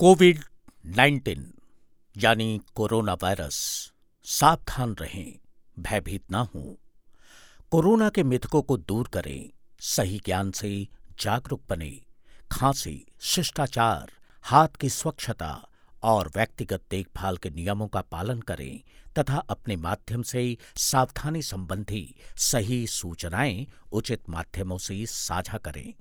Covid 19 यानी corona virus, सावधान रहें, भयभीत ना हो। कोरोना के मिथकों को दूर करें, सही ज्ञान से जागरूक बने, खांसी, शिष्टाचार, हाथ की स्वच्छता और व्यक्तिगत देखभाल के नियमों का पालन करें तथा अपने माध्यम से सावधानी संबंधी सही सूचनाएँ उचित माध्यमों से साझा करें।